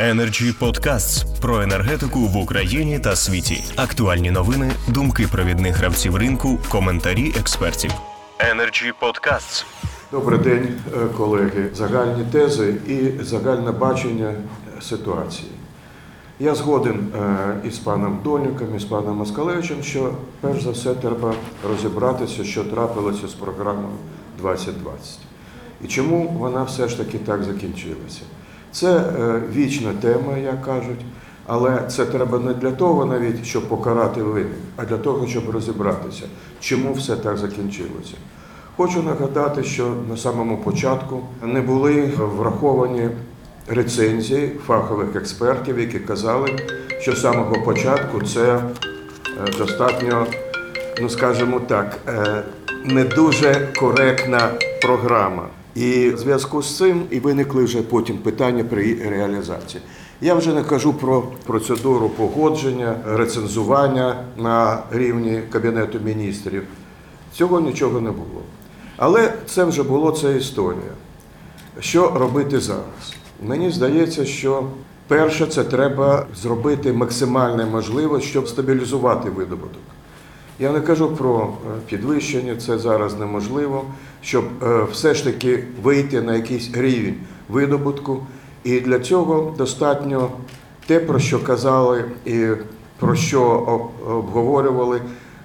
Energy Podcasts про енергетику в Україні та світі. Актуальні новини, думки провідних гравців ринку, коментарі експертів. Energy Podcasts. Добрий день, е, колеги. Загальні тези і загальне бачення ситуації. Я згоден е, із паном Донюком, і з паном Москалевичем, що перш за все треба розібратися, що трапилося з програмою 2020. І чому вона все ж таки так закінчилася. Це е, вічна тема, як кажуть, але це треба не для того навіть, щоб покарати винних, а для того, щоб розібратися, чому все так закінчилося. Хочу нагадати, що на самому початку не були враховані рецензії фахових експертів, які казали, що з самого початку це е, достатньо, ну скажімо так, е, не дуже коректна програма. І в зв'язку з цим і виникли вже потім питання при реалізації. Я вже не кажу про процедуру погодження, рецензування на рівні Кабінету міністрів. Цього нічого не було. Але це вже було це історія. Що робити зараз? Мені здається, що перше це треба зробити максимально можливо, щоб стабілізувати видобуток. Я не кажу про е, підвищення, це зараз неможливо, щоб е, все ж таки вийти на якийсь рівень видобутку. І для цього достатньо те, про що казали і про що обговорювали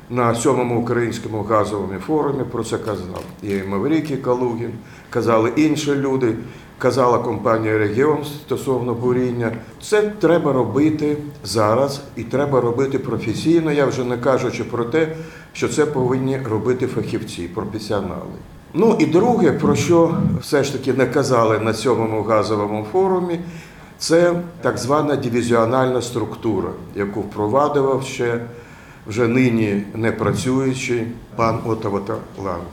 на сьомому українському газовому форумі. Про це казав і Маврікій Калугін, казали інші люди, казала компанія Регіон стосовно буріння. Це треба робити зараз і треба робити професійно. Я вже не кажучи про те, що це повинні робити фахівці, професіонали. Ну і друге, про що все ж таки не казали на сьомому газовому форумі, це так звана дивізіональна структура, яку впровадував ще вже нині не працюючий пан Отавата Ландер.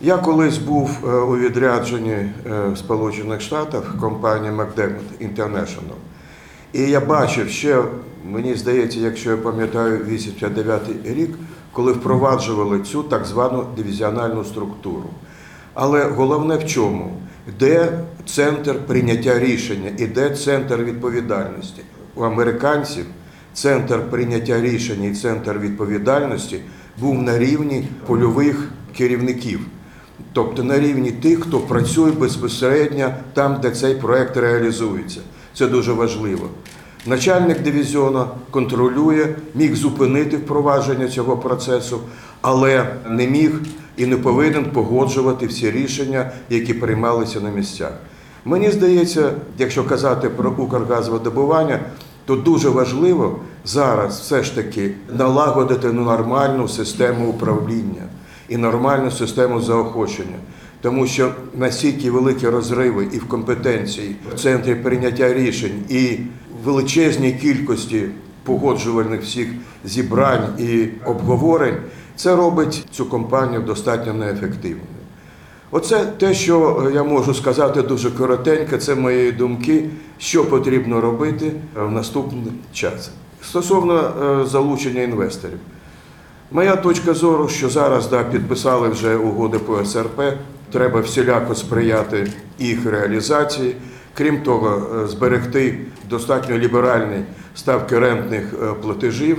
Я колись був е, у відрядженні е, в Сполучених Штатах компанії McDermott International. І я бачив ще, мені здається, якщо я пам'ятаю, 89-й рік, коли впроваджували цю так звану дивізіональну структуру. Але головне в чому? Де центр прийняття рішення і де центр відповідальності? У американців центр прийняття рішення і центр відповідальності був на рівні польових керівників, тобто на рівні тих, хто працює безпосередньо там, де цей проект реалізується. Це дуже важливо. Начальник дивізіону контролює, міг зупинити впровадження цього процесу, але не міг і не повинен погоджувати всі рішення, які приймалися на місцях. Мені здається, якщо казати про Укргазвидобування, то дуже важливо зараз все ж таки налагодити нормальну систему управління і нормальну систему заохочення. Тому що настільки великі розриви і в компетенції в центрі прийняття рішень, і величезній кількості погоджувальних всіх зібрань і обговорень, це робить цю компанію достатньо неефективною. Оце те, що я можу сказати дуже коротенько, це мої думки, що потрібно робити в наступний час. Стосовно е, залучення інвесторів. Моя точка зору, що зараз да, підписали вже угоди по СРП, треба всіляко сприяти їх реалізації. Крім того, е, зберегти достатньо ліберальні ставки рентних е, платежів,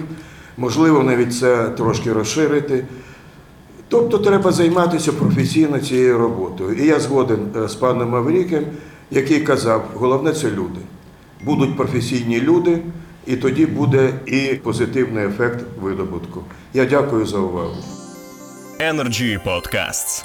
можливо, навіть це трошки розширити. Тобто треба займатися професійно цією роботою. І я згоден е, з паном Маврікем, який казав, головне це люди. Будуть професійні люди, і тоді буде і позитивний ефект видобутку. Я дякую за увагу. Energy Podcasts.